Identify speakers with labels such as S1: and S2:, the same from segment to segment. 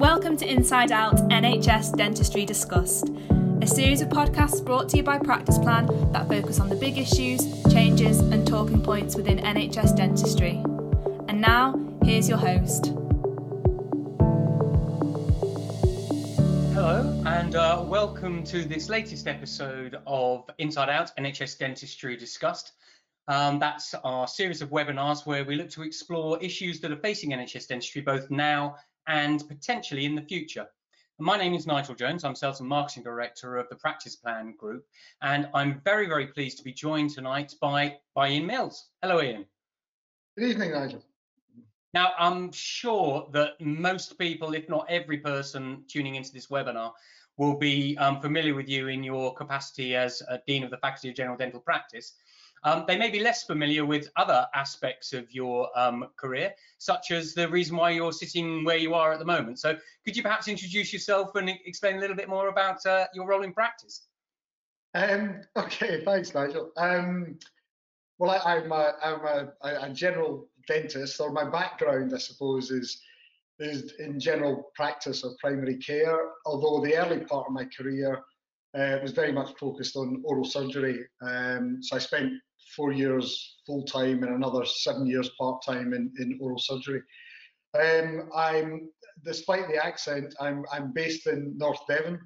S1: Welcome to Inside Out NHS Dentistry Discussed, a series of podcasts brought to you by Practice Plan that focus on the big issues, changes, and talking points within NHS dentistry. And now, here's your host.
S2: Hello, and uh, welcome to this latest episode of Inside Out NHS Dentistry Discussed. Um, that's our series of webinars where we look to explore issues that are facing NHS dentistry both now and potentially in the future. My name is Nigel Jones. I'm Sales and Marketing Director of the Practice Plan Group, and I'm very, very pleased to be joined tonight by, by Ian Mills. Hello, Ian.
S3: Good evening, Nigel.
S2: Now, I'm sure that most people, if not every person tuning into this webinar, will be um, familiar with you in your capacity as Dean of the Faculty of General Dental Practice. Um, they may be less familiar with other aspects of your um, career, such as the reason why you're sitting where you are at the moment. So could you perhaps introduce yourself and explain a little bit more about uh, your role in practice?
S3: Um, okay, thanks, Nigel. Um, well, I, am a, I'm a, a, general dentist, or my background, I suppose, is is in general practice of primary care. Although the early part of my career uh, was very much focused on oral surgery, um, so I spent four years full time and another seven years part time in, in oral surgery. Um, I'm, despite the accent, I'm, I'm based in North Devon.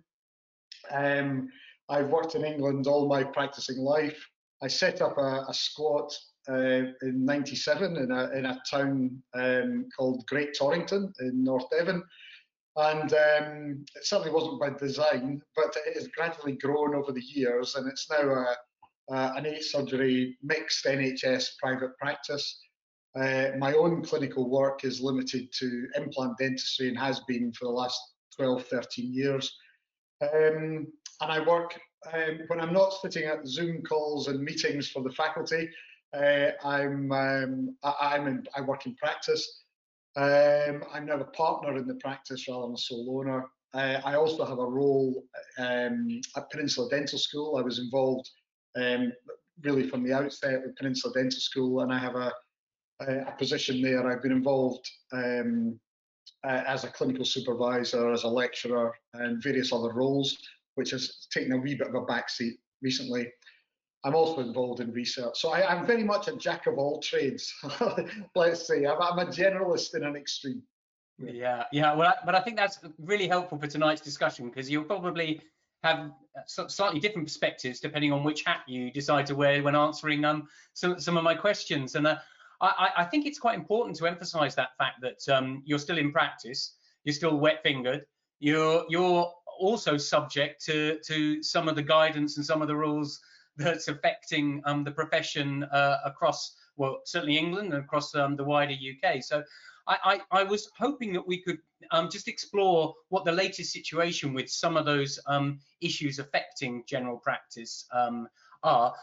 S3: Um, I've worked in England all my practicing life. I set up a, a squat uh, in '97 in a in a town um, called Great Torrington in North Devon, and um, it certainly wasn't by design, but it has gradually grown over the years, and it's now a an eight surgery mixed NHS private practice. Uh, my own clinical work is limited to implant dentistry and has been for the last 12, 13 years. Um, and I work um, when I'm not sitting at Zoom calls and meetings for the faculty. Uh, I'm um, I, am in, I work in practice. Um, I'm now a partner in the practice rather than a sole owner. Uh, I also have a role um, at Peninsula Dental School. I was involved um, really from the outset with Peninsula Dental School, and I have a, a, position there. I've been involved um, uh, as a clinical supervisor, as a lecturer, and various other roles, which has taken a wee bit of a backseat recently. I'm also involved in research. So I, am very much a jack of all trades, let's say. I'm, I'm, a generalist in an extreme.
S2: Yeah, yeah. Well, but I think that's really helpful for tonight's discussion because you'll probably have slightly different perspectives depending on which hat you decide to wear when answering um, some, some of my questions. And uh, I, I, think it's quite important to emphasize that fact that um, you're still in practice, you're still wet fingered, you're, you're also subject to, to some of the guidance and some of the rules that's affecting um, the profession uh, across, well, certainly England and across um, the wider UK. So I, I, I was hoping that we could um, just explore what the latest situation with some of those um, issues affecting general practice um, are.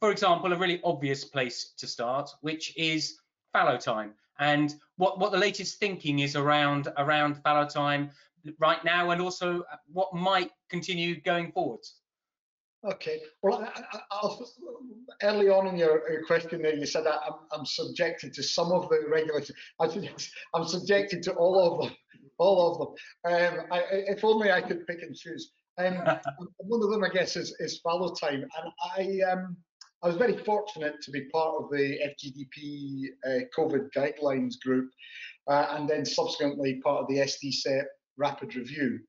S2: For example, a really obvious place to start, which is fallow time, and what, what the latest thinking is around around fallow time right now, and also what might continue going forwards.
S3: Okay. Well, I, will early on in your, your, question there, you said that I'm, I'm, subjected to some of the regulations. I I'm subjected to all of them. All of them. Um, I, if only I could pick and choose. Um, one of them, I guess, is, is fallow time, and I um, I was very fortunate to be part of the FGDP uh, COVID guidelines group, uh, and then subsequently part of the SDCEP rapid review.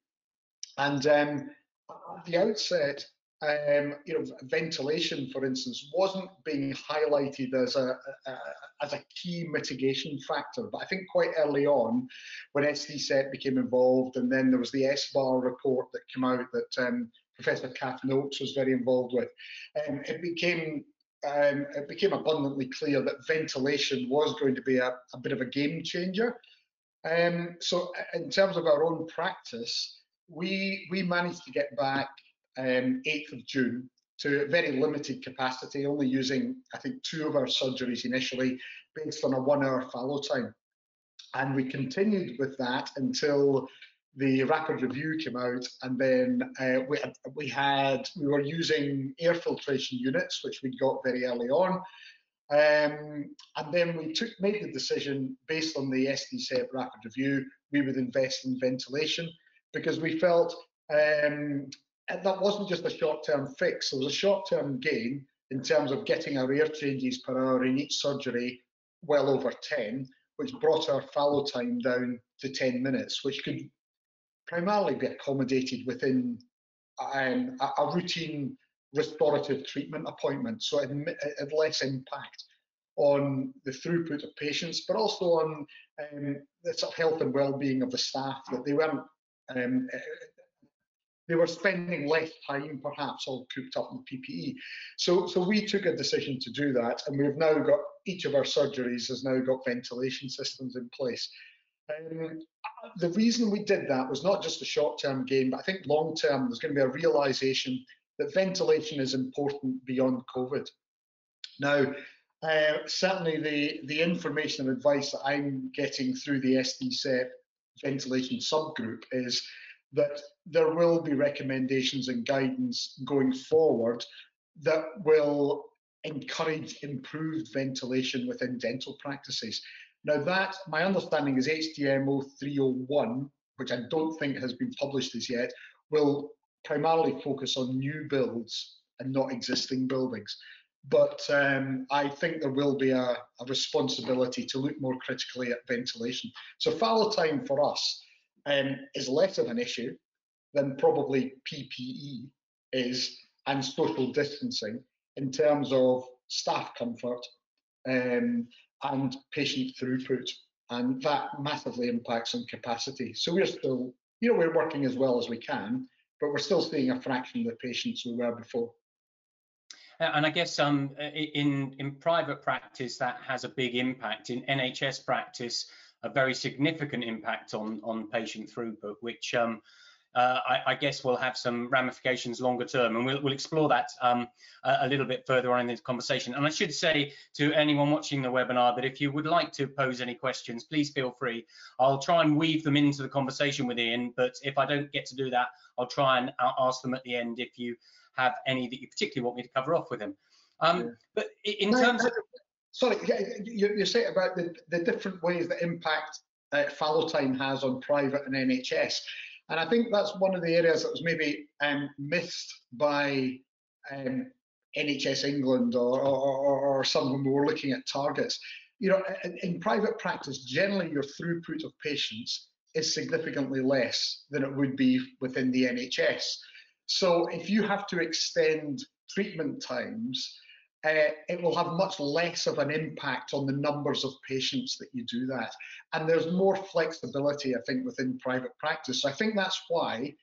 S3: And um, at the outset, um, you know, ventilation, for instance, wasn't being highlighted as a, a, as a key mitigation factor. But I think quite early on, when SDCEP became involved, and then there was the SBAR report that came out that um, Professor Cath Noakes was very involved with, um, it became um, it became abundantly clear that ventilation was going to be a, a bit of a game changer. Um, so, in terms of our own practice, we we managed to get back um, 8th of June to a very limited capacity, only using, I think, two of our surgeries initially based on a one hour fallow time. And we continued with that until the rapid review came out, and then uh, we, had, we had we were using air filtration units, which we got very early on, Um, and then we took made the decision based on the SDCEP rapid review, we would invest in ventilation because we felt um, that wasn't just a short-term fix. It was a short-term gain in terms of getting our air changes per hour in each surgery well over 10, which brought our fallow time down to 10 minutes, which could primarily be accommodated within um, a, a, routine restorative treatment appointment. So it had less impact on the throughput of patients, but also on um, the sort of health and well-being of the staff, that they weren't um, they were spending less time perhaps all cooped up in PPE. So, so we took a decision to do that, and we've now got each of our surgeries has now got ventilation systems in place. Um, the reason we did that was not just a short-term gain, but I think long-term there's going to be a realization that ventilation is important beyond COVID. Now, uh, certainly the, the information and advice that I'm getting through the SDCEP ventilation subgroup is that there will be recommendations and guidance going forward that will encourage improved ventilation within dental practices. Now that, my understanding is HDMO 301, which I don't think has been published as yet, will primarily focus on new builds and not existing buildings. But um, I think there will be a, a responsibility to look more critically at ventilation. So fallow time for us um, is less of an issue than probably PPE is and social distancing in terms of staff comfort um, and patient throughput. And that massively impacts on capacity. So we're still, you know, we're working as well as we can, but we're still seeing a fraction of the patients we were before.
S2: And I guess um, in in private practice that has a big impact. In NHS practice, a very significant impact on on patient throughput, which um, uh, I, I, guess will have some ramifications longer term, and we'll, we'll explore that um, a, a, little bit further on in this conversation. And I should say to anyone watching the webinar that if you would like to pose any questions, please feel free. I'll try and weave them into the conversation with Ian, but if I don't get to do that, I'll try and uh, ask them at the end if you have any that you particularly want me to cover off with him. Um, yeah. But in no, terms no, of
S3: sorry, you, you say about the, the different ways that impact uh, fallow time has on private and NHS. And I think that's one of the areas that was maybe um, missed by um, NHS England or, or, or we were looking at targets. You know, in, in private practice, generally your throughput of patients is significantly less than it would be within the NHS. So if you have to extend treatment times, uh, it will have much less of an impact on the numbers of patients that you do that. And there's more flexibility, I think, within private practice. So I think that's why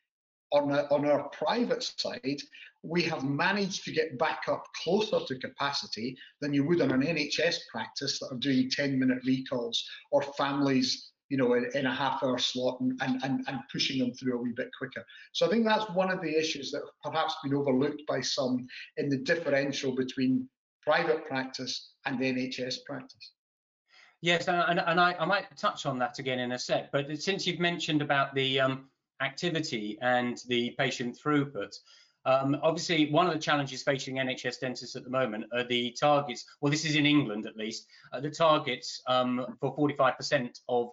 S3: on, a, on our private side, we have managed to get back up closer to capacity than you would on an NHS practice that are doing 10 minute recalls or families you know, in, in, a half hour slot and, and, and pushing them through a wee bit quicker. So I think that's one of the issues that perhaps been overlooked by some in the differential between private practice and NHS practice.
S2: Yes, and, and I, I, might touch on that again in a sec, but since you've mentioned about the um, activity and the patient throughput, um, obviously, one of the challenges facing NHS dentists at the moment are the targets. Well, this is in England at least. Uh, the targets um, for 45% of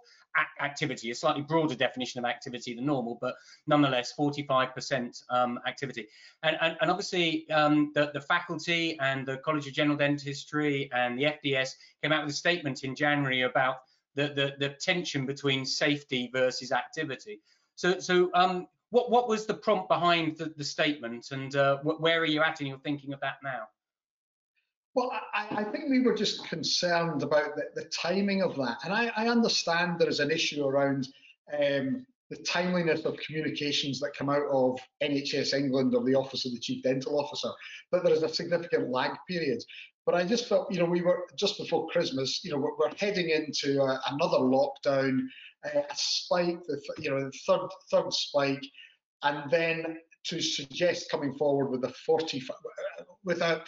S2: activity, a slightly broader definition of activity than normal, but nonetheless 45% um, activity. And, and, and obviously um, the, the, faculty and the College of General Dentistry and the FDS came out with a statement in January about the, the, the tension between safety versus activity. So, so um, what, what was the prompt behind the, the statement and uh, where are you at in your thinking of that now?
S3: Well, I, I, think we were just concerned about the, the timing of that. And I, I, understand there is an issue around um, the timeliness of communications that come out of NHS England or the Office of the Chief Dental Officer, but there is a significant lag period. But I just felt, you know, we were just before Christmas, you know, we're, we're heading into a, another lockdown, uh, a spike, the, you know, the third, third spike, and then to suggest coming forward with a 40, with a,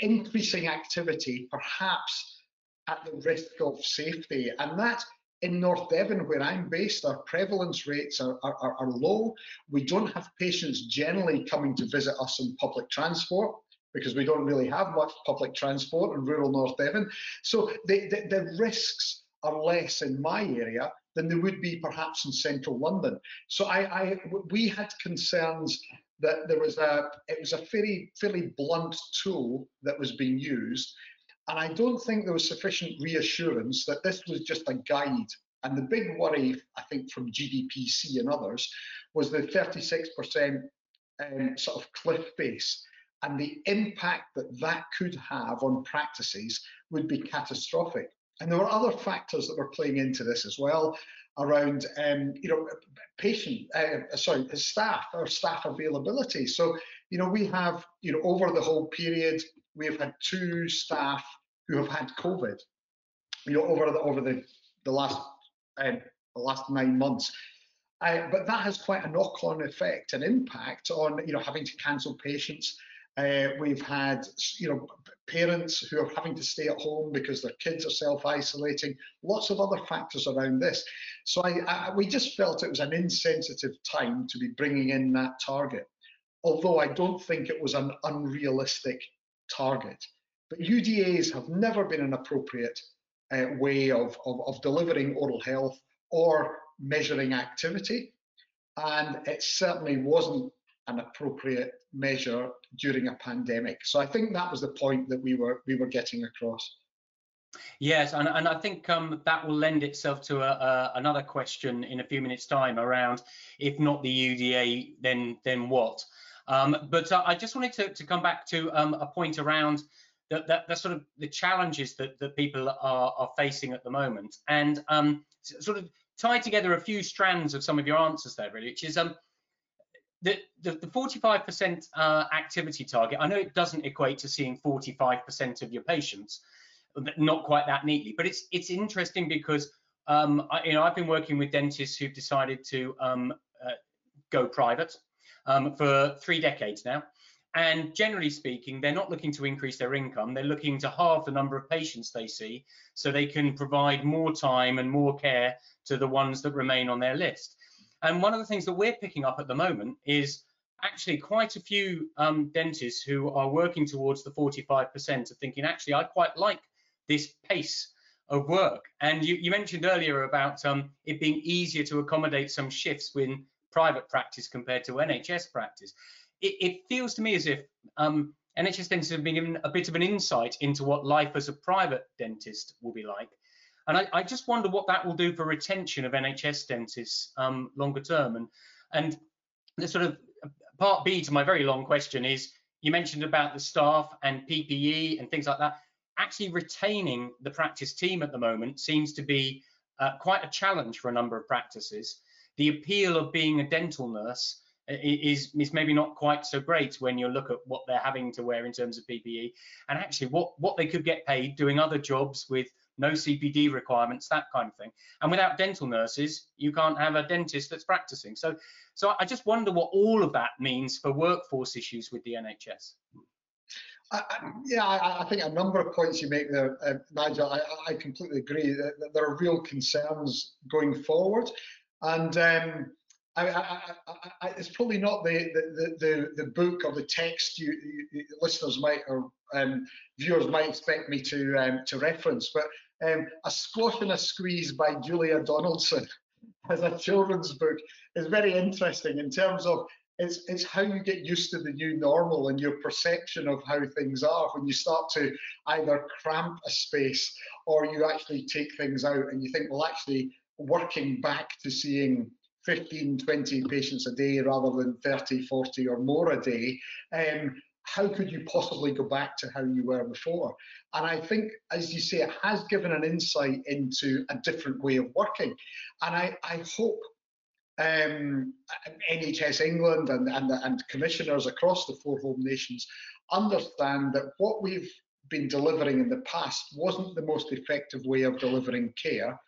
S3: increasing activity, perhaps at the risk of safety. And that in North Devon, where I'm based, our prevalence rates are, are, are, low. We don't have patients generally coming to visit us in public transport. because we don't really have much public transport in rural North Devon. So the, the, the risks are less in my area than they would be perhaps in central London. So I, I we had concerns that there was a it was a fairly fairly blunt tool that was being used, and I don't think there was sufficient reassurance that this was just a guide. And the big worry, I think, from GDPC and others, was the 36% um, sort of cliff base and the impact that that could have on practices would be catastrophic. And there were other factors that were playing into this as well around, um, you know, patient, uh, sorry, staff or staff availability. So, you know, we have, you know, over the whole period, we've had two staff who have had COVID, you know, over the over the the last um, the last nine months. Uh, but that has quite a knock-on effect and impact on, you know, having to cancel patients. Uh, we've had, you know, parents who are having to stay at home because their kids are self-isolating. Lots of other factors around this. So I, I, we just felt it was an insensitive time to be bringing in that target. Although I don't think it was an unrealistic target. But UDAs have never been an appropriate uh, way of, of, of delivering oral health or measuring activity. And it certainly wasn't an appropriate measure during a pandemic. So I think that was the point that we were we were getting across.
S2: Yes, and, and I think um, that will lend itself to a, a, another question in a few minutes' time around if not the UDA, then then what? Um, but uh, I just wanted to, to come back to um, a point around the, the, sort of the challenges that, that people are, are facing at the moment, and um, sort of tie together a few strands of some of your answers there, really, which is um, the, the, the 45% uh, activity target, I know it doesn't equate to seeing 45% of your patients, not quite that neatly, but it's it's interesting because um, I, you know I've been working with dentists who've decided to um, uh, go private um, for three decades now, and generally speaking, they're not looking to increase their income. They're looking to halve the number of patients they see so they can provide more time and more care to the ones that remain on their list. And one of the things that we're picking up at the moment is actually quite a few um, dentists who are working towards the 45% of thinking, actually, I quite like this pace of work. And you, you mentioned earlier about um, it being easier to accommodate some shifts in private practice compared to NHS practice. It, it feels to me as if um, NHS dentists have been given a bit of an insight into what life as a private dentist will be like. And I, I, just wonder what that will do for retention of NHS dentists um, longer term. And and the sort of part B to my very long question is you mentioned about the staff and PPE and things like that. Actually retaining the practice team at the moment seems to be uh, quite a challenge for a number of practices. The appeal of being a dental nurse is, is maybe not quite so great when you look at what they're having to wear in terms of PPE and actually what, what they could get paid doing other jobs with no CPD requirements, that kind of thing. And without dental nurses, you can't have a dentist that's practicing. So, so I just wonder what all of that means for workforce issues with the NHS.
S3: I, yeah, I, I, think a number of points you make there, uh, Nigel. I, I, completely agree that, that, there are real concerns going forward, and um, it's probably not the, the the, the book or the text you, you listeners might or um, viewers might expect me to um, to reference, but um, A Squash and a Squeeze by Julia Donaldson as a children's book. Is very interesting in terms of it's, it's how you get used to the new normal and your perception of how things are when you start to either cramp a space or you actually take things out and you think, well, actually working back to seeing 15, 20 patients a day rather than 30, 40 or more a day um, how could you possibly go back to how you were before? And I think, as you say, it has given an insight into a different way of working. And I, I hope um, NHS England and, and, and commissioners across the four home nations understand that what we've been delivering in the past wasn't the most effective way of delivering care.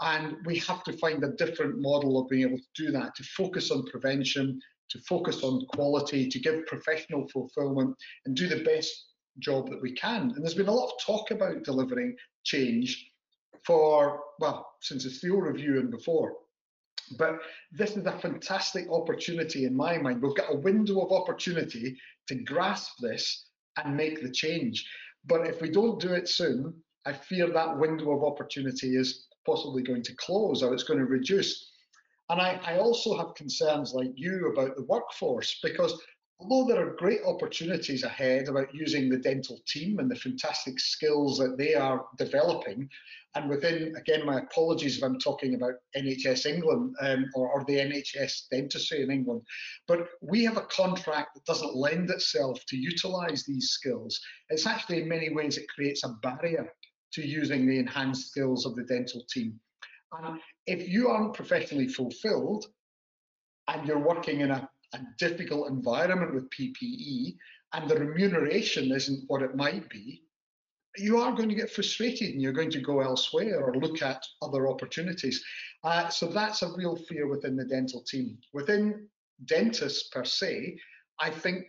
S3: And we have to find a different model of being able to do that, to focus on prevention, to focus on quality, to give professional fulfillment, and do the best job that we can. And there's been a lot of talk about delivering change for, well, since it's the Steele review and before. But this is a fantastic opportunity in my mind. We've got a window of opportunity to grasp this and make the change. But if we don't do it soon, I fear that window of opportunity is possibly going to close or it's going to reduce. And I, I also have concerns like you about the workforce because although there are great opportunities ahead about using the dental team and the fantastic skills that they are developing, and within, again, my apologies if I'm talking about NHS England um, or, or, the NHS dentistry in England, but we have a contract that doesn't lend itself to utilise these skills. It's actually, in many ways, it creates a barrier to using the enhanced skills of the dental team. And if you aren't professionally fulfilled and you're working in a, a difficult environment with PPE and the remuneration isn't what it might be, you are going to get frustrated and you're going to go elsewhere or look at other opportunities. Uh, so that's a real fear within the dental team. Within dentists per se, I think,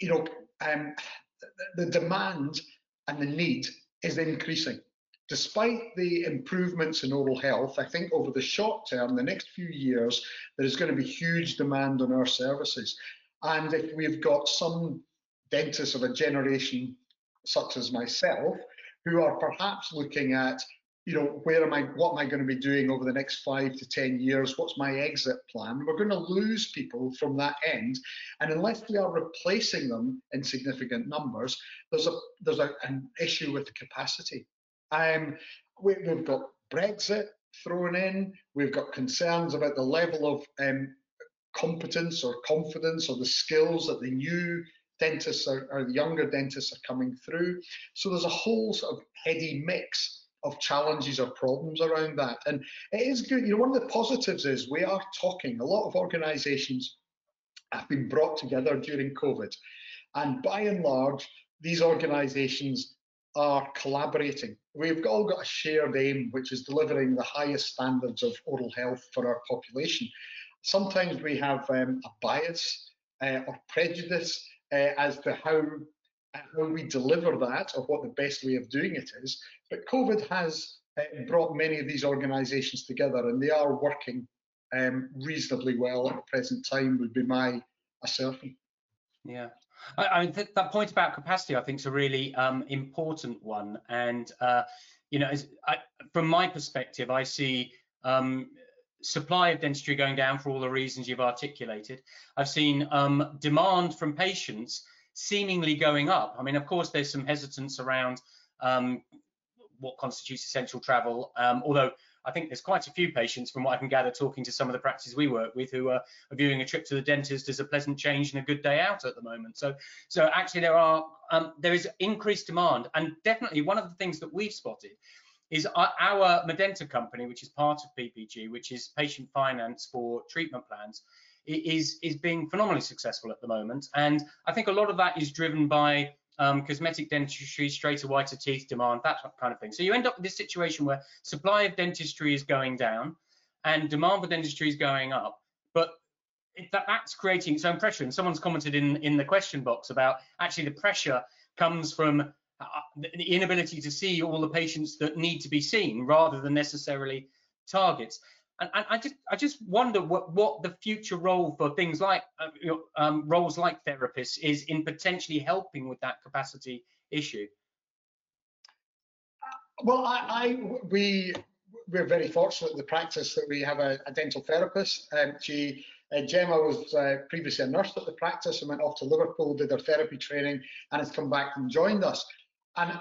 S3: you know, um, the, the demand and the need is increasing. Despite the improvements in oral health, I think over the short term, the next few years, there is going to be huge demand on our services. And if we've got some dentists of a generation such as myself, who are perhaps looking at, you know, where am I, what am I going to be doing over the next five to 10 years? What's my exit plan? We're going to lose people from that end. And unless we are replacing them in significant numbers, there's a there's a, an issue with the capacity. Um, we, we've got Brexit thrown in. We've got concerns about the level of um, competence or confidence or the skills that the new dentists are, or the younger dentists are coming through. So there's a whole sort of heady mix of challenges or problems around that. And it is good. You know, one of the positives is we are talking, a lot of organizations have been brought together during COVID. And by and large, these organizations are collaborating. We've all got a shared aim, which is delivering the highest standards of oral health for our population. Sometimes we have um, a bias uh, or prejudice uh, as to how how we deliver that or what the best way of doing it is. But COVID has uh, brought many of these organisations together, and they are working um, reasonably well at the present time. Would be my assertion.
S2: Yeah. I, I mean, th that point about capacity, I think, is a really um, important one. And, uh, you know, I, from my perspective, I see um, supply of dentistry going down for all the reasons you've articulated. I've seen um, demand from patients seemingly going up. I mean, of course, there's some hesitance around um, what constitutes essential travel, um, although I think there's quite a few patients, from what I can gather, talking to some of the practices we work with, who are viewing a trip to the dentist as a pleasant change and a good day out at the moment. So, so actually, there are um, there is increased demand, and definitely one of the things that we've spotted is our Medenta company, which is part of PPG, which is patient finance for treatment plans, is is being phenomenally successful at the moment. And I think a lot of that is driven by um, cosmetic dentistry, straighter, whiter teeth demand, that kind of thing. So you end up with this situation where supply of dentistry is going down and demand for dentistry is going up. But that, that's creating its own pressure. And someone's commented in, in the question box about actually the pressure comes from uh, the inability to see all the patients that need to be seen rather than necessarily targets. And, and I just I just wonder what what the future role for things like uh, um, roles like therapists is in potentially helping with that capacity issue.
S3: Well, I, I we we're very fortunate in the practice that we have a, a dental therapist. Um, she uh, Gemma was uh, previously a nurse at the practice and went off to Liverpool, did her therapy training, and has come back and joined us. And uh,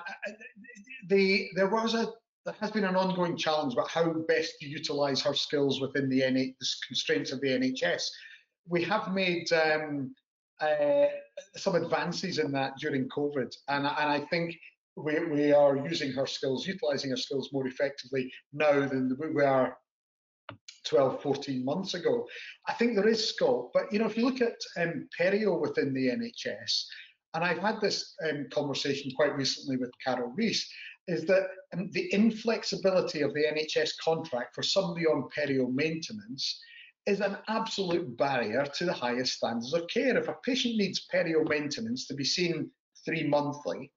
S3: the, there was a there has been an ongoing challenge about how best to utilise her skills within the, NH, the constraints of the NHS. We have made um, uh, some advances in that during COVID, and, and I think we, we are using her skills, utilising her skills more effectively now than we were 12, 14 months ago. I think there is scope, but you know, if you look at um, perio within the NHS, and I've had this um, conversation quite recently with Carol Rees, is that um, the inflexibility of the NHS contract for somebody on perio maintenance is an absolute barrier to the highest standards of care. If a patient needs perio maintenance to be seen three monthly,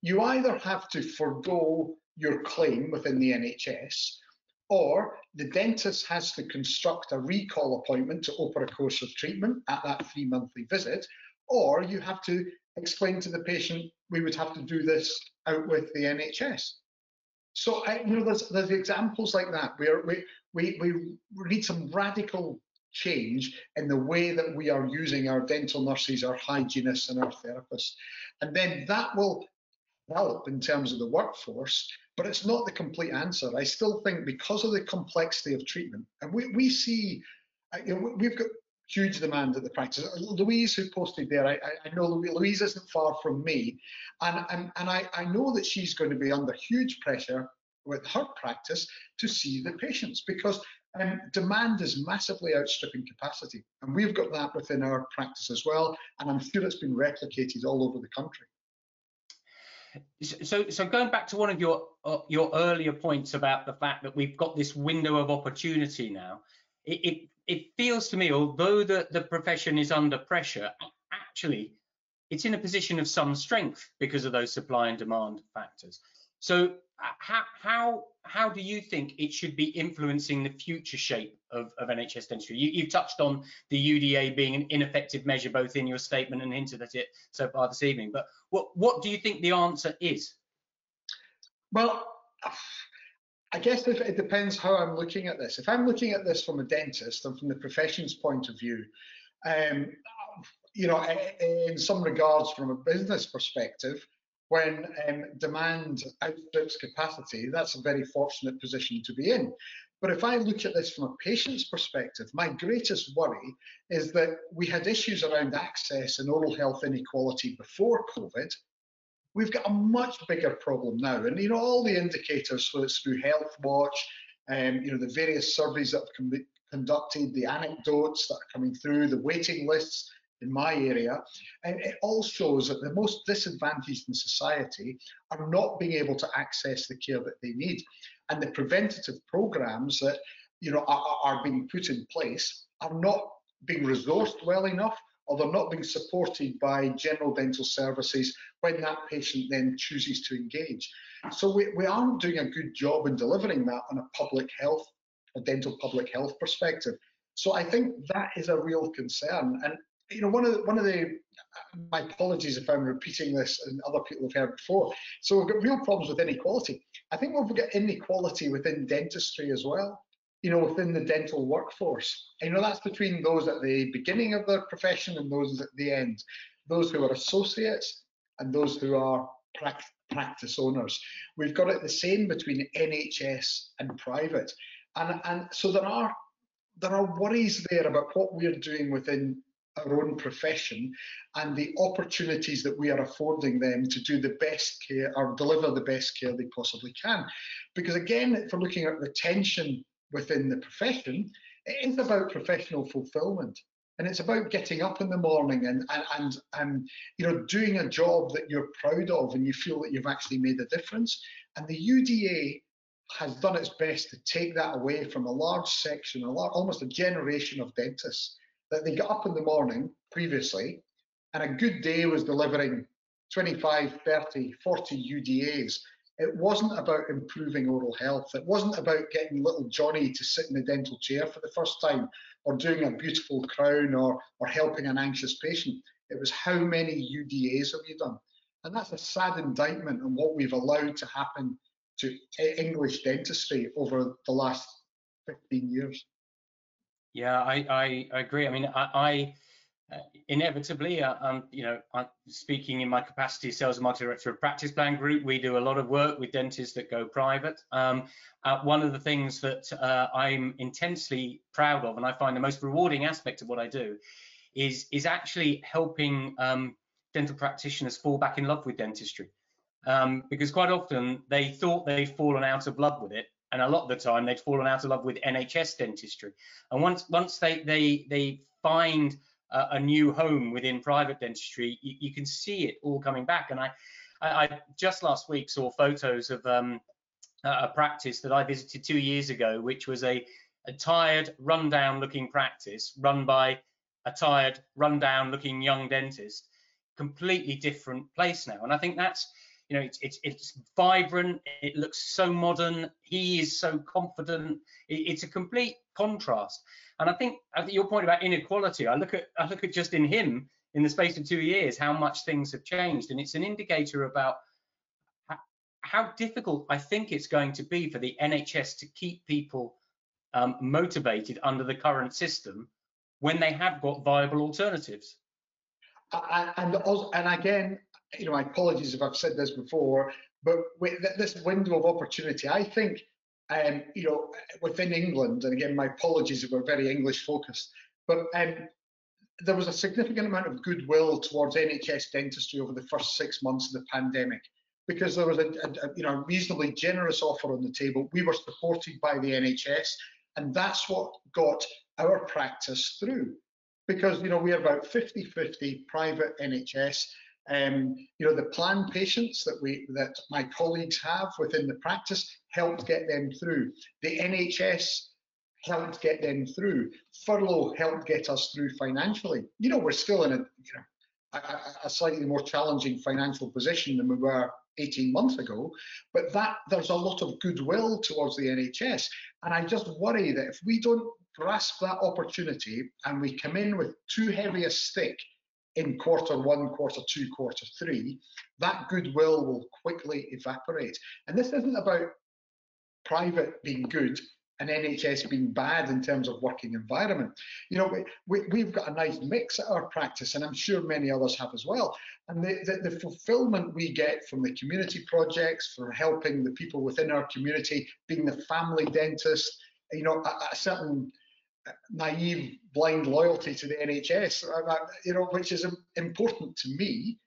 S3: you either have to forego your claim within the NHS or the dentist has to construct a recall appointment to open a course of treatment at that three monthly visit, or you have to explain to the patient we would have to do this out with the NHS. So I, you know, there's there's examples like that where we we we need some radical change in the way that we are using our dental nurses, our hygienists, and our therapists, and then that will help in terms of the workforce. But it's not the complete answer. I still think because of the complexity of treatment, and we we see, uh, you know, we've got huge demand at the practice. Louise, who posted there, I, I know Louise isn't far from me, and, and, and I, I know that she's going to be under huge pressure with her practice to see the patients because um, demand is massively outstripping capacity. And we've got that within our practice as well. And I'm sure it's been replicated all over the country.
S2: So, so going back to one of your uh, your earlier points about the fact that we've got this window of opportunity now, it, it it feels to me, although the, the profession is under pressure, actually it's in a position of some strength because of those supply and demand factors. So uh, how how how do you think it should be influencing the future shape of, of NHS dentistry? You, have touched on the UDA being an ineffective measure both in your statement and hinted at it so far this evening. But what what do you think the answer is?
S3: Well, I guess it depends how I'm looking at this. If I'm looking at this from a dentist and from the profession's point of view, um, you know, in some regards, from a business perspective, when um, demand outstrips capacity, that's a very fortunate position to be in. But if I look at this from a patient's perspective, my greatest worry is that we had issues around access and oral health inequality before COVID, We've got a much bigger problem now, and you know all the indicators, whether it's through Healthwatch, um, you know the various surveys that have been conducted, the anecdotes that are coming through, the waiting lists in my area, and it all shows that the most disadvantaged in society are not being able to access the care that they need, and the preventative programs that you know are, are being put in place are not being resourced well enough or they're not being supported by general dental services when that patient then chooses to engage. So we, we aren't doing a good job in delivering that on a public health, a dental public health perspective. So I think that is a real concern. And you know, one of the, one of the my apologies if I'm repeating this and other people have heard before. So we've got real problems with inequality. I think we've got inequality within dentistry as well you know, within the dental workforce. And, you know, that's between those at the beginning of their profession and those at the end, those who are associates and those who are practice owners. We've got it the same between NHS and private. And, and so there are there are worries there about what we're doing within our own profession and the opportunities that we are affording them to do the best care or deliver the best care they possibly can. Because again, if we're looking at retention within the profession, it is about professional fulfillment. And it's about getting up in the morning and, and, and, you know doing a job that you're proud of and you feel that you've actually made a difference. And the UDA has done its best to take that away from a large section, a almost a generation of dentists that they got up in the morning previously, and a good day was delivering 25, 30, 40 UDAs it wasn't about improving oral health. It wasn't about getting little Johnny to sit in the dental chair for the first time or doing a beautiful crown or, or helping an anxious patient. It was how many UDAs have you done? And that's a sad indictment on what we've allowed to happen to English dentistry over the last 15 years.
S2: Yeah, I, I, I agree. I mean, I, I inevitably, uh, um, you know, I'm speaking in my capacity as sales and marketing director of Practice Plan Group, we do a lot of work with dentists that go private. Um, uh, one of the things that uh, I'm intensely proud of, and I find the most rewarding aspect of what I do, is is actually helping um, dental practitioners fall back in love with dentistry. Um, because quite often they thought they'd fallen out of love with it, and a lot of the time they'd fallen out of love with NHS dentistry. And once once they they they find a, new home within private dentistry, you, you, can see it all coming back. And I, I, I just last week saw photos of um, a practice that I visited two years ago, which was a, a tired, rundown looking practice run by a tired, rundown looking young dentist. Completely different place now. And I think that's, you know, it's, it's, it's vibrant. It looks so modern. He is so confident. It, it's a complete contrast. And I think, I think your point about inequality, I look at I look at just in him, in the space of two years how much things have changed, and it's an indicator about how difficult I think it's going to be for the NHS to keep people um, motivated under the current system when they have got viable alternatives.
S3: And, and again, you know, my apologies if I've said this before, but with this window of opportunity, I think, um, you know, within England, and again, my apologies if we're very English focused, but um, there was a significant amount of goodwill towards NHS dentistry over the first six months of the pandemic because there was a, a, you know a reasonably generous offer on the table. We were supported by the NHS, and that's what got our practice through. Because you know we are about 50-50 private NHS. Um, you know the planned patients that we that my colleagues have within the practice helped get them through. The NHS helped get them through. Furlough helped get us through financially. You know we're still in a you know a, a slightly more challenging financial position than we were 18 months ago, but that there's a lot of goodwill towards the NHS. And I just worry that if we don't grasp that opportunity and we come in with too heavy a stick in quarter one, quarter two, quarter three, that goodwill will quickly evaporate. And this isn't about private being good and NHS being bad in terms of working environment. You know, we, we, have got a nice mix at our practice, and I'm sure many others have as well. And the, the, the fulfillment we get from the community projects, for helping the people within our community, being the family dentist, you know, a, a certain naive, blind loyalty to the NHS, uh, you know, which is important to me.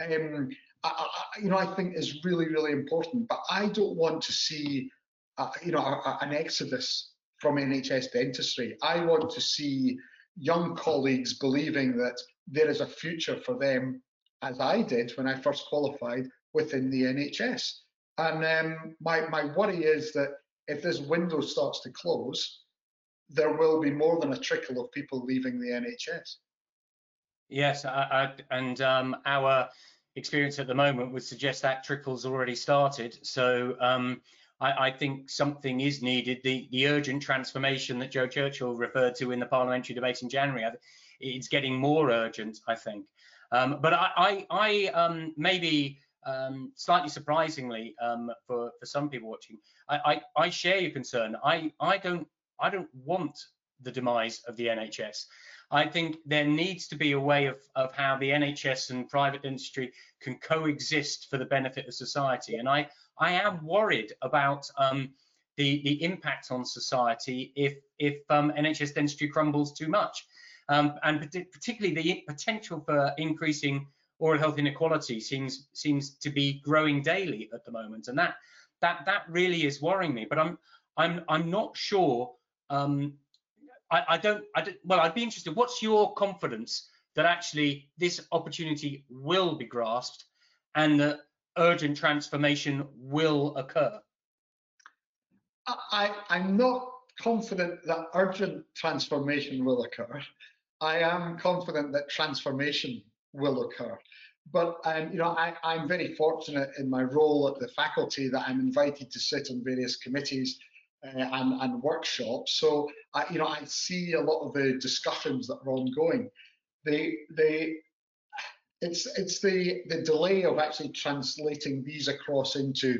S3: Um, I, I, you know, I think is really, really important. But I don't want to see uh, you know, a, a, an exodus from NHS dentistry. I want to see young colleagues believing that there is a future for them, as I did when I first qualified within the NHS. And um, my, my worry is that if this window starts to close, there will be more than a trickle of people leaving the NHS.
S2: Yes, I, I, and um, our experience at the moment would suggest that trickle's already started. So um, I, I, think something is needed. The, the urgent transformation that Jo Churchill referred to in the parliamentary debate in January, it's getting more urgent, I think. Um, but I, I, I um, maybe um, slightly surprisingly um, for, for some people watching, I, I, share your concern. I, I don't I don't want the demise of the NHS. I think there needs to be a way of, of how the NHS and private industry can coexist for the benefit of society. And I, I am worried about um, the, the impact on society if, if um, NHS dentistry crumbles too much. Um, and particularly the potential for increasing oral health inequality seems seems to be growing daily at the moment, and that that that really is worrying me. But I'm I'm I'm not sure. Um, I, I don't I don't, well. I'd be interested. What's your confidence that actually this opportunity will be grasped, and that urgent transformation will occur?
S3: I, I'm not confident that urgent transformation will occur. I am confident that transformation will occur. But um, you know, I, I'm very fortunate in my role at the faculty that I'm invited to sit on various committees and, and workshops. So I, you know, I see a lot of the discussions that are ongoing. They, they, it's it's the the delay of actually translating these across into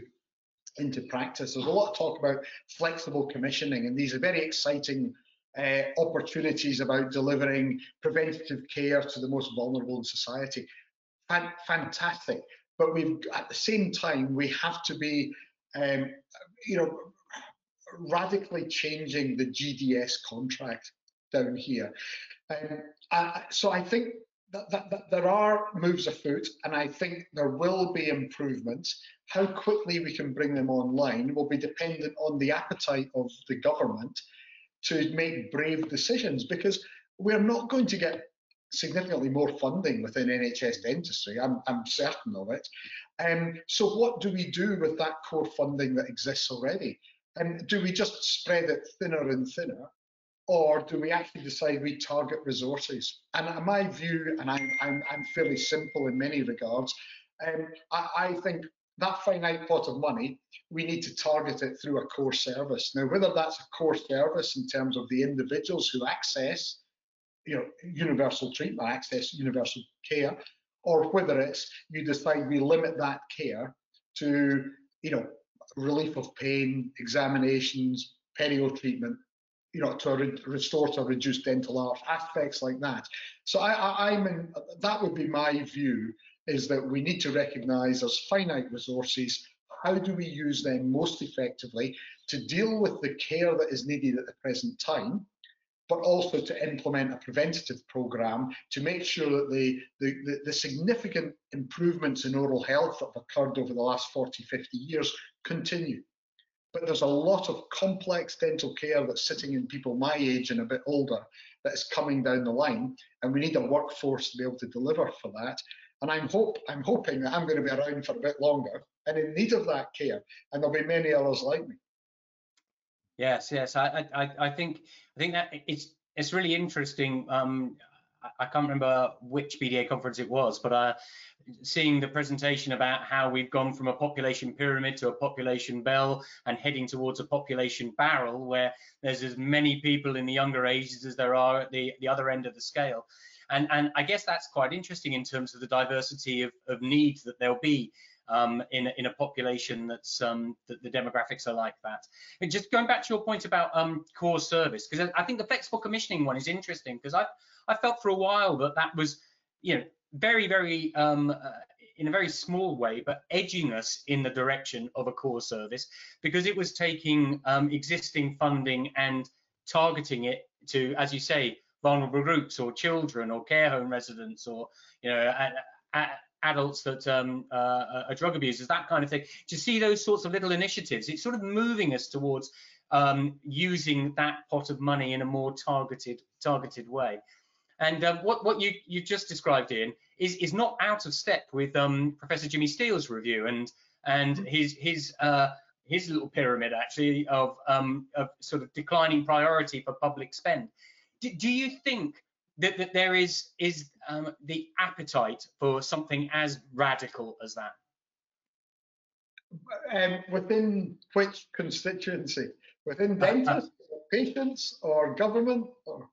S3: into practice. There's a lot of talk about flexible commissioning, and these are very exciting uh, opportunities about delivering preventative care to the most vulnerable in society. Fan fantastic, but we've at the same time we have to be, um, you know, radically changing the GDS contract down here. Um, uh, so I think that, that, that there are moves afoot, and I think there will be improvements. How quickly we can bring them online will be dependent on the appetite of the government to make brave decisions because we're not going to get significantly more funding within NHS dentistry. I'm, I'm certain of it. Um, so what do we do with that core funding that exists already? And do we just spread it thinner and thinner? or do we actually decide we target resources? And my view, and I'm, I'm, I'm fairly simple in many regards, um, I, I, think that finite pot of money, we need to target it through a core service. Now, whether that's a core service in terms of the individuals who access you know, universal treatment, access universal care, or whether it's you decide we limit that care to, you know, relief of pain, examinations, perio treatment, you know, to re restore to reduced dental arch, aspects like that. So I, am in, that would be my view, is that we need to recognise as finite resources, how do we use them most effectively to deal with the care that is needed at the present time, but also to implement a preventative program to make sure that the, the, the, significant improvements in oral health that have occurred over the last 40, 50 years continue. But there's a lot of complex dental care that's sitting in people my age and a bit older that is coming down the line, and we need a workforce to be able to deliver for that. And I'm hope I'm hoping that I'm going to be around for a bit longer and in need of that care, and there'll be many others like me.
S2: Yes, yes. I, I, I think I think that it's it's really interesting. Um, I, can't remember which BDA conference it was, but uh, seeing the presentation about how we've gone from a population pyramid to a population bell and heading towards a population barrel, where there's as many people in the younger ages as there are at the the other end of the scale. And, and I guess that's quite interesting in terms of the diversity of, of needs that there'll be um, in, in a population that's um, that the demographics are like that. And just going back to your point about um, core service, because I think the flexible commissioning one is interesting because I I felt for a while that that was you know very very um, uh, in a very small way, but edging us in the direction of a core service because it was taking um, existing funding and targeting it to, as you say, vulnerable groups or children or care home residents or you know adults that um, uh, are drug abusers, that kind of thing. To see those sorts of little initiatives, it's sort of moving us towards um, using that pot of money in a more targeted targeted way. And um, what what you you just described, Ian, is is not out of step with um, Professor Jimmy Steele's review and and mm-hmm. his his uh, his little pyramid actually of um, of sort of declining priority for public spend. Do, do you think that, that there is is um, the appetite for something as radical as that?
S3: Um, within which constituency? Within dentists, uh, patients, or government? Or?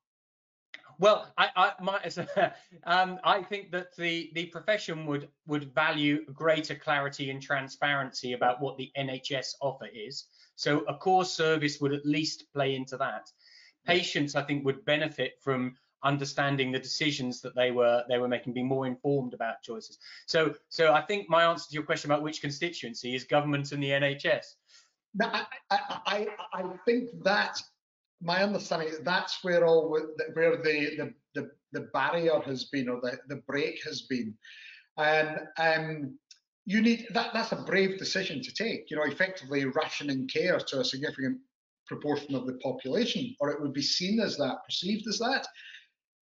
S2: Well, I, I, my, um, I think that the, the profession would would value greater clarity and transparency about what the NHS offer is. So a core service would at least play into that. Patients, I think, would benefit from understanding the decisions that they were they were making, being more informed about choices. So so I think my answer to your question about which constituency is government and the NHS.
S3: I, I, I think that my understanding is that's where all where the the, the, the barrier has been or the, the brake has been. And um, you need that that's a brave decision to take, you know, effectively rationing care to a significant proportion of the population, or it would be seen as that, perceived as that.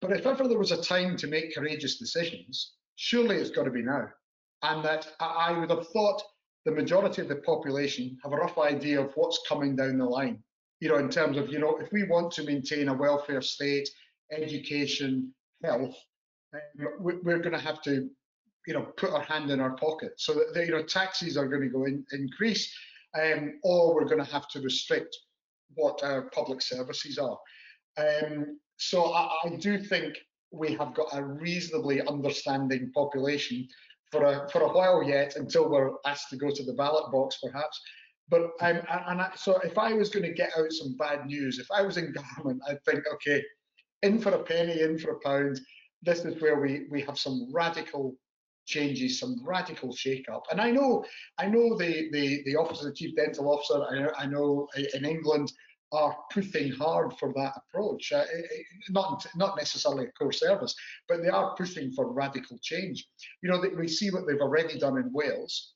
S3: But if ever there was a time to make courageous decisions, surely it's got to be now. And that I would have thought the majority of the population have a rough idea of what's coming down the line. You know, in terms of, you know, if we want to maintain a welfare state, education, health, we're going to have to, you know, put our hand in our pocket. So that, you know, taxes are going to go in, increase, um, or we're going to have to restrict what our public services are. Um, so I, I, do think we have got a reasonably understanding population for a for a while yet until we're asked to go to the ballot box perhaps. But um, and I, so if I was going to get out some bad news, if I was in government, I'd think, okay, in for a penny, in for a pound. This is where we we have some radical changes, some radical shake-up. And I know, I know the the the office of the chief dental officer. I I know in England are pushing hard for that approach. Uh, not not necessarily a core service, but they are pushing for radical change. You know, we see what they've already done in Wales.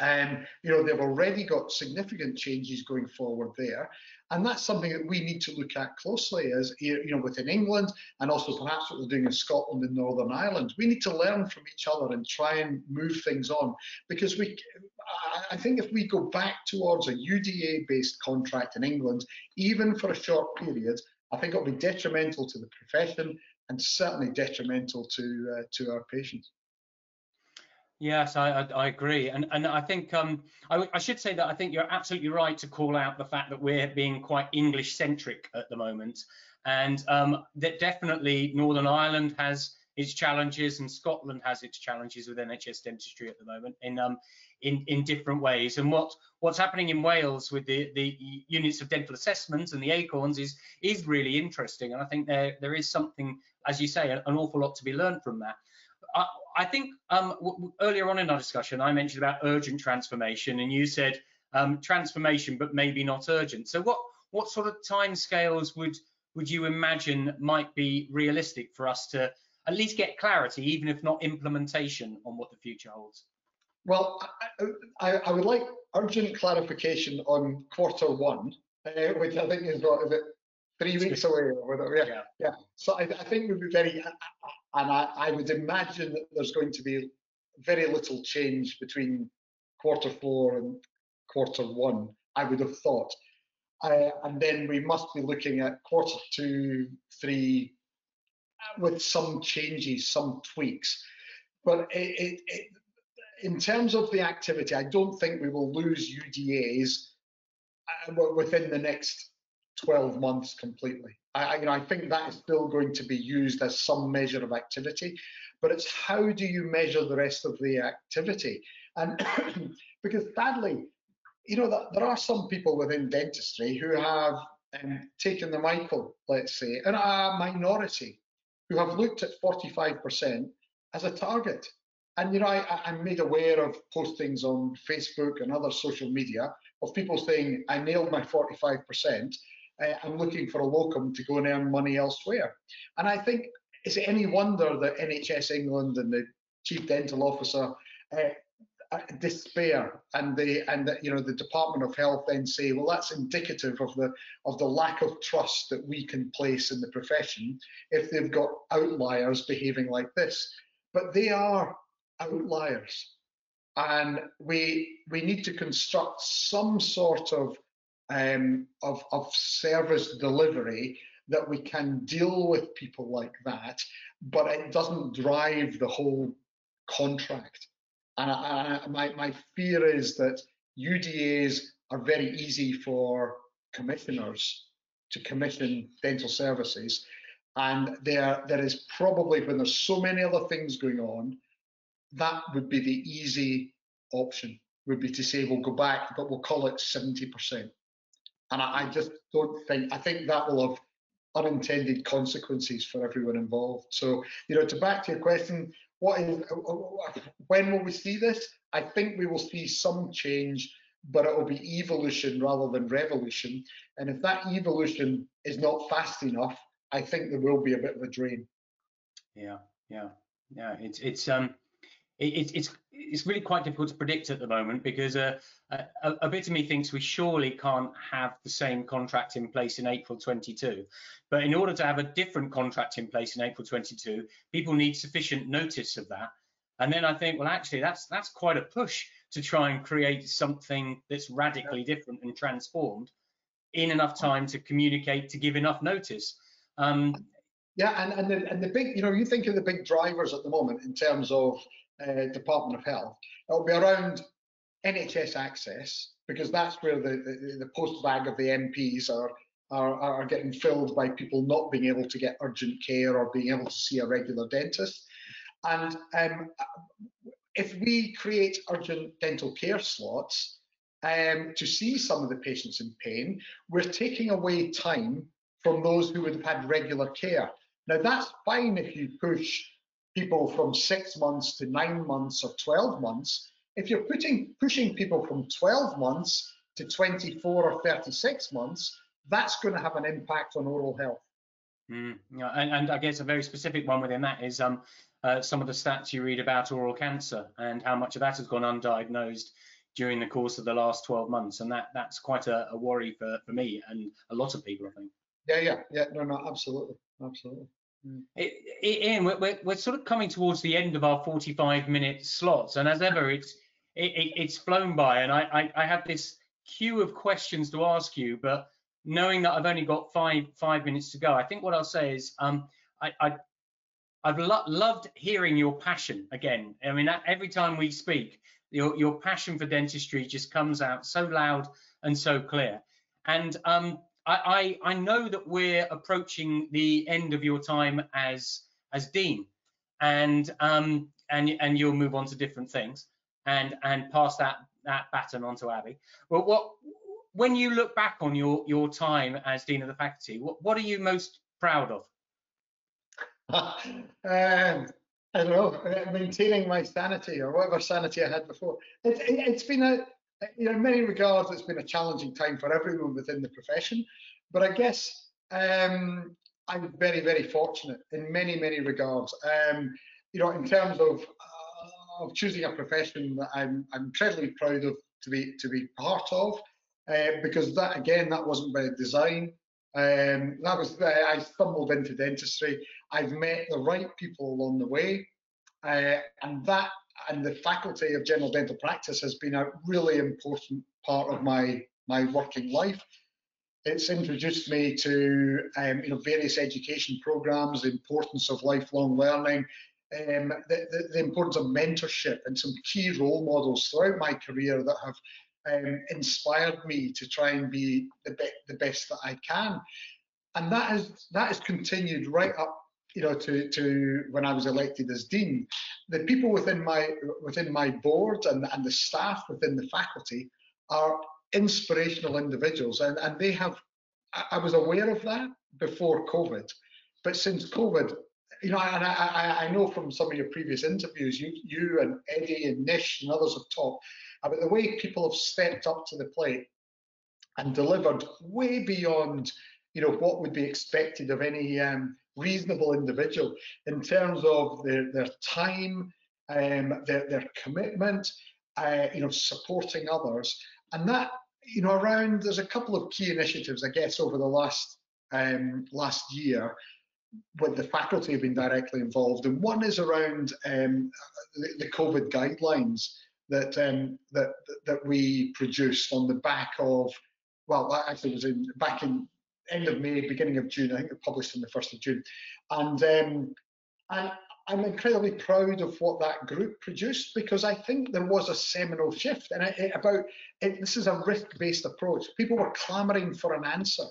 S3: And you know they've already got significant changes going forward there, and that's something that we need to look at closely as you know within England and also perhaps what they're doing in Scotland and Northern Ireland. We need to learn from each other and try and move things on because we I think if we go back towards a UDA-based contract in England, even for a short period, I think it'll be detrimental to the profession and certainly detrimental to uh, to our patients.
S2: Yes, I, I, I, agree, and and I think um, I, I, should say that I think you're absolutely right to call out the fact that we're being quite English centric at the moment, And um, that definitely Northern Ireland has its challenges and Scotland has its challenges with NHS dentistry at the moment in um, in, in different ways. And what what's happening in Wales with the, the units of dental assessment and the ACORNs is is really interesting. And I think there there is something, as you say, an awful lot to be learned from that. I, I think um, earlier on in our discussion, I mentioned about urgent transformation, and you said um, transformation, but maybe not urgent. So what what sort of timescales would would you imagine might be realistic for us to at least get clarity, even if not implementation, on what the future holds?
S3: Well, I, I would like urgent clarification on quarter one, uh, which I think is what is it three weeks away or whatever. Yeah, yeah. yeah. So I, I think would be very, and I, I would imagine that there's going to be very little change between quarter four and quarter one. I would have thought, uh, and then we must be looking at quarter two, three, with some changes, some tweaks. But it, it, it, in terms of the activity, I don't think we will lose UDAs uh, within the next 12 months completely. I, you know, I think that is still going to be used as some measure of activity, but it's how do you measure the rest of the activity? And because sadly, you know, there are some people within dentistry who have um, taken the Michael, let's say, and a minority who have looked at 45% as a target. And you know, I, I'm made aware of postings on Facebook and other social media of people saying, I nailed my 45%. Uh, I'm looking for a locum to go and earn money elsewhere. And I think, is it any wonder that NHS England and the chief dental officer uh, uh, despair and the and the, you know the Department of Health then say, well, that's indicative of the of the lack of trust that we can place in the profession if they've got outliers behaving like this. But they are outliers, and we we need to construct some sort of um, of of service delivery that we can deal with people like that, but it doesn't drive the whole contract. And I, I, my, my fear is that UDAs are very easy for commissioners to commission dental services. And there, there is probably, when there's so many other things going on, that would be the easy option, would be to say, we'll go back, but we'll call it 70%. And I, I just don't think, I think that will have unintended consequences for everyone involved. So, you know, to back to your question, what is when will we see this? I think we will see some change, but it will be evolution rather than revolution. And if that evolution is not fast enough, I think there will be a bit of a drain.
S2: Yeah, yeah, yeah. It's it's um it, it's it's really quite difficult to predict at the moment because uh, a, a, bit of me thinks we surely can't have the same contract in place in April 22. But in order to have a different contract in place in April 22, people need sufficient notice of that. And then I think, well, actually, that's that's quite a push to try and create something that's radically different and transformed in enough time to communicate to give enough notice. Um,
S3: yeah, and and the, and the big, you know, you think of the big drivers at the moment in terms of uh, Department of Health. It'll be around NHS access because that's where the, the, the post bag of the MPs are, are, are getting filled by people not being able to get urgent care or being able to see a regular dentist. And um, if we create urgent dental care slots um, to see some of the patients in pain, we're taking away time from those who would have had regular care. Now that's fine if you push people from six months to nine months or 12 months, if you're putting pushing people from 12 months to 24 or 36 months, that's going to have an impact on oral health.
S2: Mm, yeah, and, and, I guess a very specific one within that is um, uh, some of the stats you read about oral cancer and how much of that has gone undiagnosed during the course of the last 12 months, and that that's quite a, a worry for, for me and a lot of people, I think.
S3: Yeah, yeah, yeah. No, no, absolutely, absolutely.
S2: Mm. Ian, we're, we're, sort of coming towards the end of our 45 minute slots, and as ever, it's it, it's flown by, and I, I, I have this queue of questions to ask you, but knowing that I've only got five five minutes to go, I think what I'll say is um, I, I I've lo loved hearing your passion again. I mean, every time we speak, your your passion for dentistry just comes out so loud and so clear. And um, I, I, know that we're approaching the end of your time as as dean, and um, and and you'll move on to different things and and pass that that baton on to Abhi. But what when you look back on your your time as dean of the faculty, what what are you most proud of?
S3: um, I don't know, maintaining my sanity or whatever sanity I had before. It, it, it's been a, you know, in many regards, it's been a challenging time for everyone within the profession. But I guess um, I'm very, very fortunate in many, many regards. Um, you know, in terms of uh, of choosing a profession that I'm, I'm incredibly proud of to be to be part of, uh, because that again, that wasn't by design. Um, that was I stumbled into dentistry. I've met the right people along the way, uh, and that and the faculty of general dental practice has been a really important part of my my working life. It's introduced me to um, you know various education programs, the importance of lifelong learning, um, the, the, the, importance of mentorship, and some key role models throughout my career that have um, inspired me to try and be the, be the best that I can. And that has that has continued right up, you know, to to when I was elected as dean. The people within my within my board and, and the staff within the faculty are inspirational individuals, and, and they have. I was aware of that before COVID, but since COVID, you know, and I, I, I know from some of your previous interviews, you, you and Eddie and Nish and others have talked about the way people have stepped up to the plate and delivered way beyond you know what would be expected of any um, reasonable individual in terms of their their time, um, their their commitment, uh, you know, supporting others, and that you know around there's a couple of key initiatives I guess over the last um, last year with the faculty have been directly involved, and one is around um, the, the, COVID guidelines that um, that that we produced on the back of well, actually was in back in end of May, beginning of June. I think it published on the first of June, and um, and I'm incredibly proud of what that group produced because I think there was a seminal shift, and it, about it, this is a risk-based approach. People were clamouring for an answer,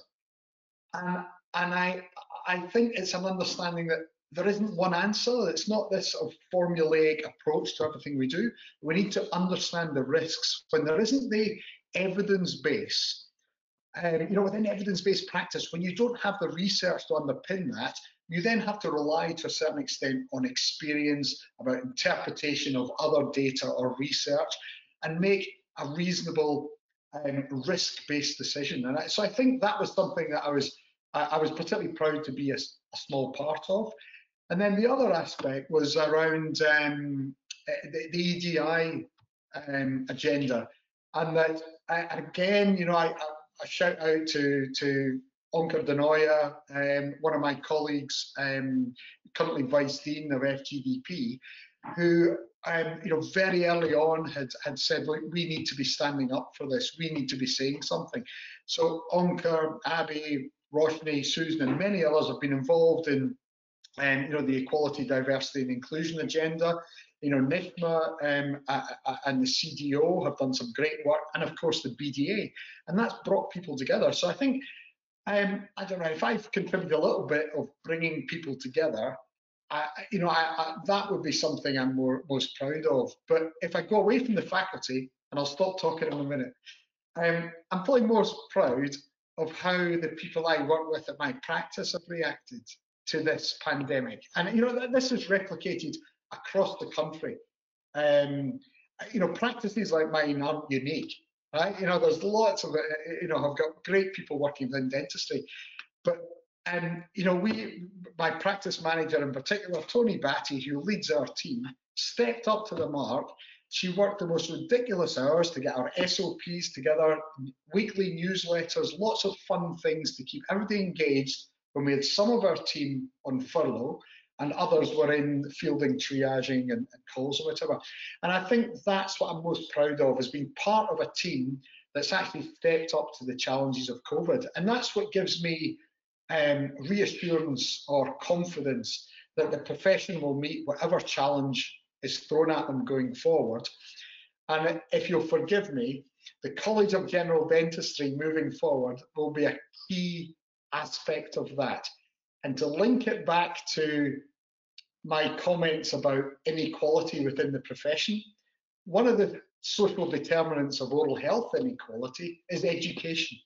S3: and and I I think it's an understanding that there isn't one answer. It's not this sort of formulaic approach to everything we do. We need to understand the risks. When there isn't the evidence base, um, you know, within evidence-based practice, when you don't have the research to underpin that, you then have to rely to a certain extent on experience, about interpretation of other data or research, and make a reasonable um, risk-based decision. And I, so I think that was something that I was I, I was particularly proud to be a, a, small part of. And then the other aspect was around um, the, the, EDI um, agenda, and that I, again, you know, I, a shout out to to Onkar Danoya, um, one of my colleagues, um, currently vice dean of FGDP, who um, you know very early on had had said we need to be standing up for this. We need to be saying something. So Onkar, Abhi, Roshni, Susan, and many others have been involved in um, you know the equality, diversity, and inclusion agenda. You know, NIFMA um, and the CDO have done some great work, and of course the BDA, and that's brought people together. So I think, um, I don't know, if I've contributed a little bit of bringing people together, I, you know, I, I, that would be something I'm more, most proud of. But if I go away from the faculty, and I'll stop talking in a minute, um, I'm probably most proud of how the people I work with at my practice have reacted to this pandemic. And you know, this is replicated across the country. Um, you know, practices like mine aren't unique, right? You know, there's lots of, you know, I've got great people working in dentistry, but um, you know, we, my practice manager in particular, Tony Batty, who leads our team, stepped up to the mark. She worked the most ridiculous hours to get our SOPs together, weekly newsletters, lots of fun things to keep everybody engaged when we had some of our team on furlough and others were in fielding triaging and, and calls or whatever. And I think that's what I'm most proud of, is being part of a team that's actually stepped up to the challenges of COVID. And that's what gives me um, reassurance or confidence that the profession will meet whatever challenge is thrown at them going forward. And if you'll forgive me, the College of General Dentistry moving forward will be a key aspect of that. And to link it back to my comments about inequality within the profession, one of the social determinants of oral health inequality is education.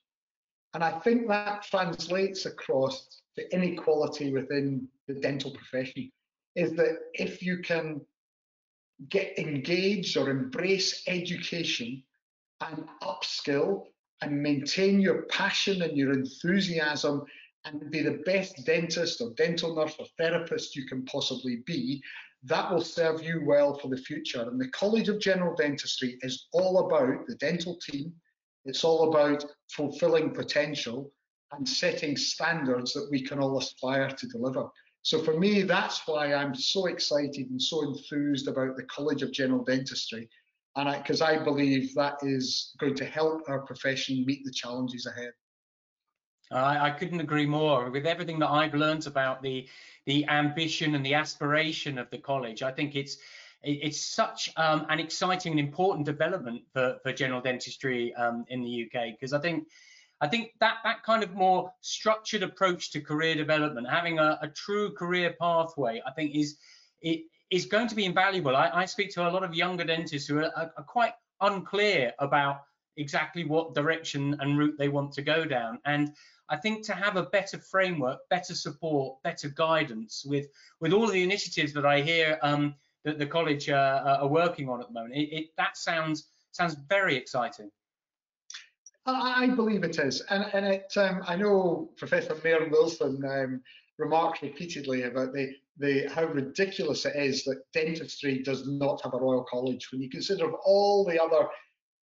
S3: And I think that translates across the inequality within the dental profession is that if you can get engaged or embrace education and upskill and maintain your passion and your enthusiasm and be the best dentist or dental nurse or therapist you can possibly be, that will serve you well for the future. And the College of General Dentistry is all about the dental team, it's all about fulfilling potential and setting standards that we can all aspire to deliver. So for me, that's why I'm so excited and so enthused about the College of General Dentistry, and because I, I, believe that is going to help our profession meet the challenges ahead.
S2: I, I couldn't agree more. With everything that I've learned about the the ambition and the aspiration of the college, I think it's it's such um, an exciting and important development for, for general dentistry um, in the UK because I think I think that that kind of more structured approach to career development, having a, a true career pathway, I think is it is going to be invaluable. I, I speak to a lot of younger dentists who are, are, quite unclear about exactly what direction and route they want to go down. And I think to have a better framework, better support, better guidance with with all of the initiatives that I hear um, that the college uh, are working on at the moment, it, it, that sounds sounds very exciting.
S3: I believe it is, and and it. Um, I know Professor Nairn Wilson um, remarked repeatedly about the the how ridiculous it is that dentistry does not have a royal college. When you consider all the other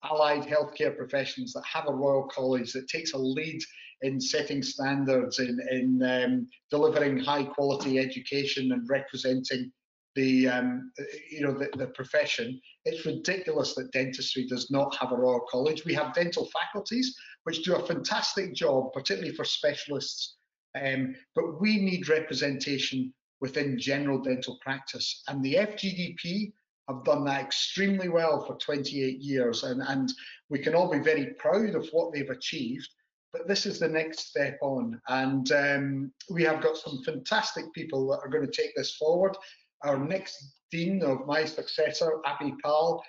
S3: allied healthcare professions that have a royal college that takes a lead in setting standards, in in um, delivering high quality education and representing the um, you know the, the profession. It's ridiculous that dentistry does not have a royal college. We have dental faculties which do a fantastic job, particularly for specialists. Um, but we need representation within general dental practice, and the FGDP have done that extremely well for 28 years, and, and we can all be very proud of what they've achieved. But this is the next step on, and um, we have got some fantastic people that are going to take this forward. Our next dean of my successor, Abhi Pal,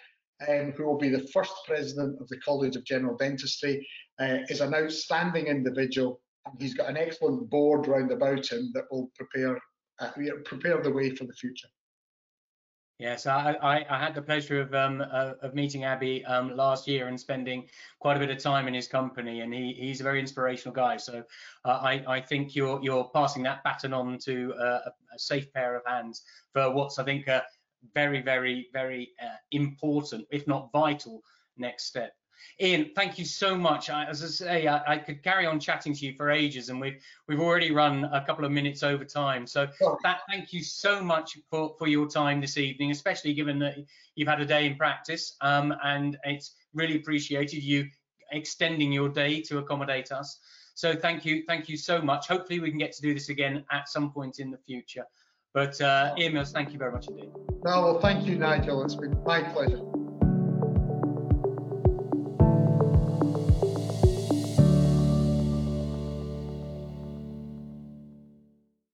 S3: um, who will be the first president of the College of General Dentistry, uh, is an outstanding individual. And he's got an excellent board round about him that will prepare uh, prepare the way for the future.
S2: Yes, I, I, I, had the pleasure of um, uh, of meeting Abhi um, last year and spending quite a bit of time in his company, and he, he's a very inspirational guy. So uh, I, I think you're you're passing that baton on to uh, a, safe pair of hands for what's I think a very very very uh, important, if not vital, next step. Ian, thank you so much. I, as I say, I, I, could carry on chatting to you for ages, and we've we've already run a couple of minutes over time. So that, thank you so much for for your time this evening, especially given that you've had a day in practice, um, and it's really appreciated you extending your day to accommodate us. So thank you, thank you so much. Hopefully we can get to do this again at some point in the future. But uh, Ian Mills, thank you very much indeed.
S3: No, well, thank you, Nigel. It's been my pleasure.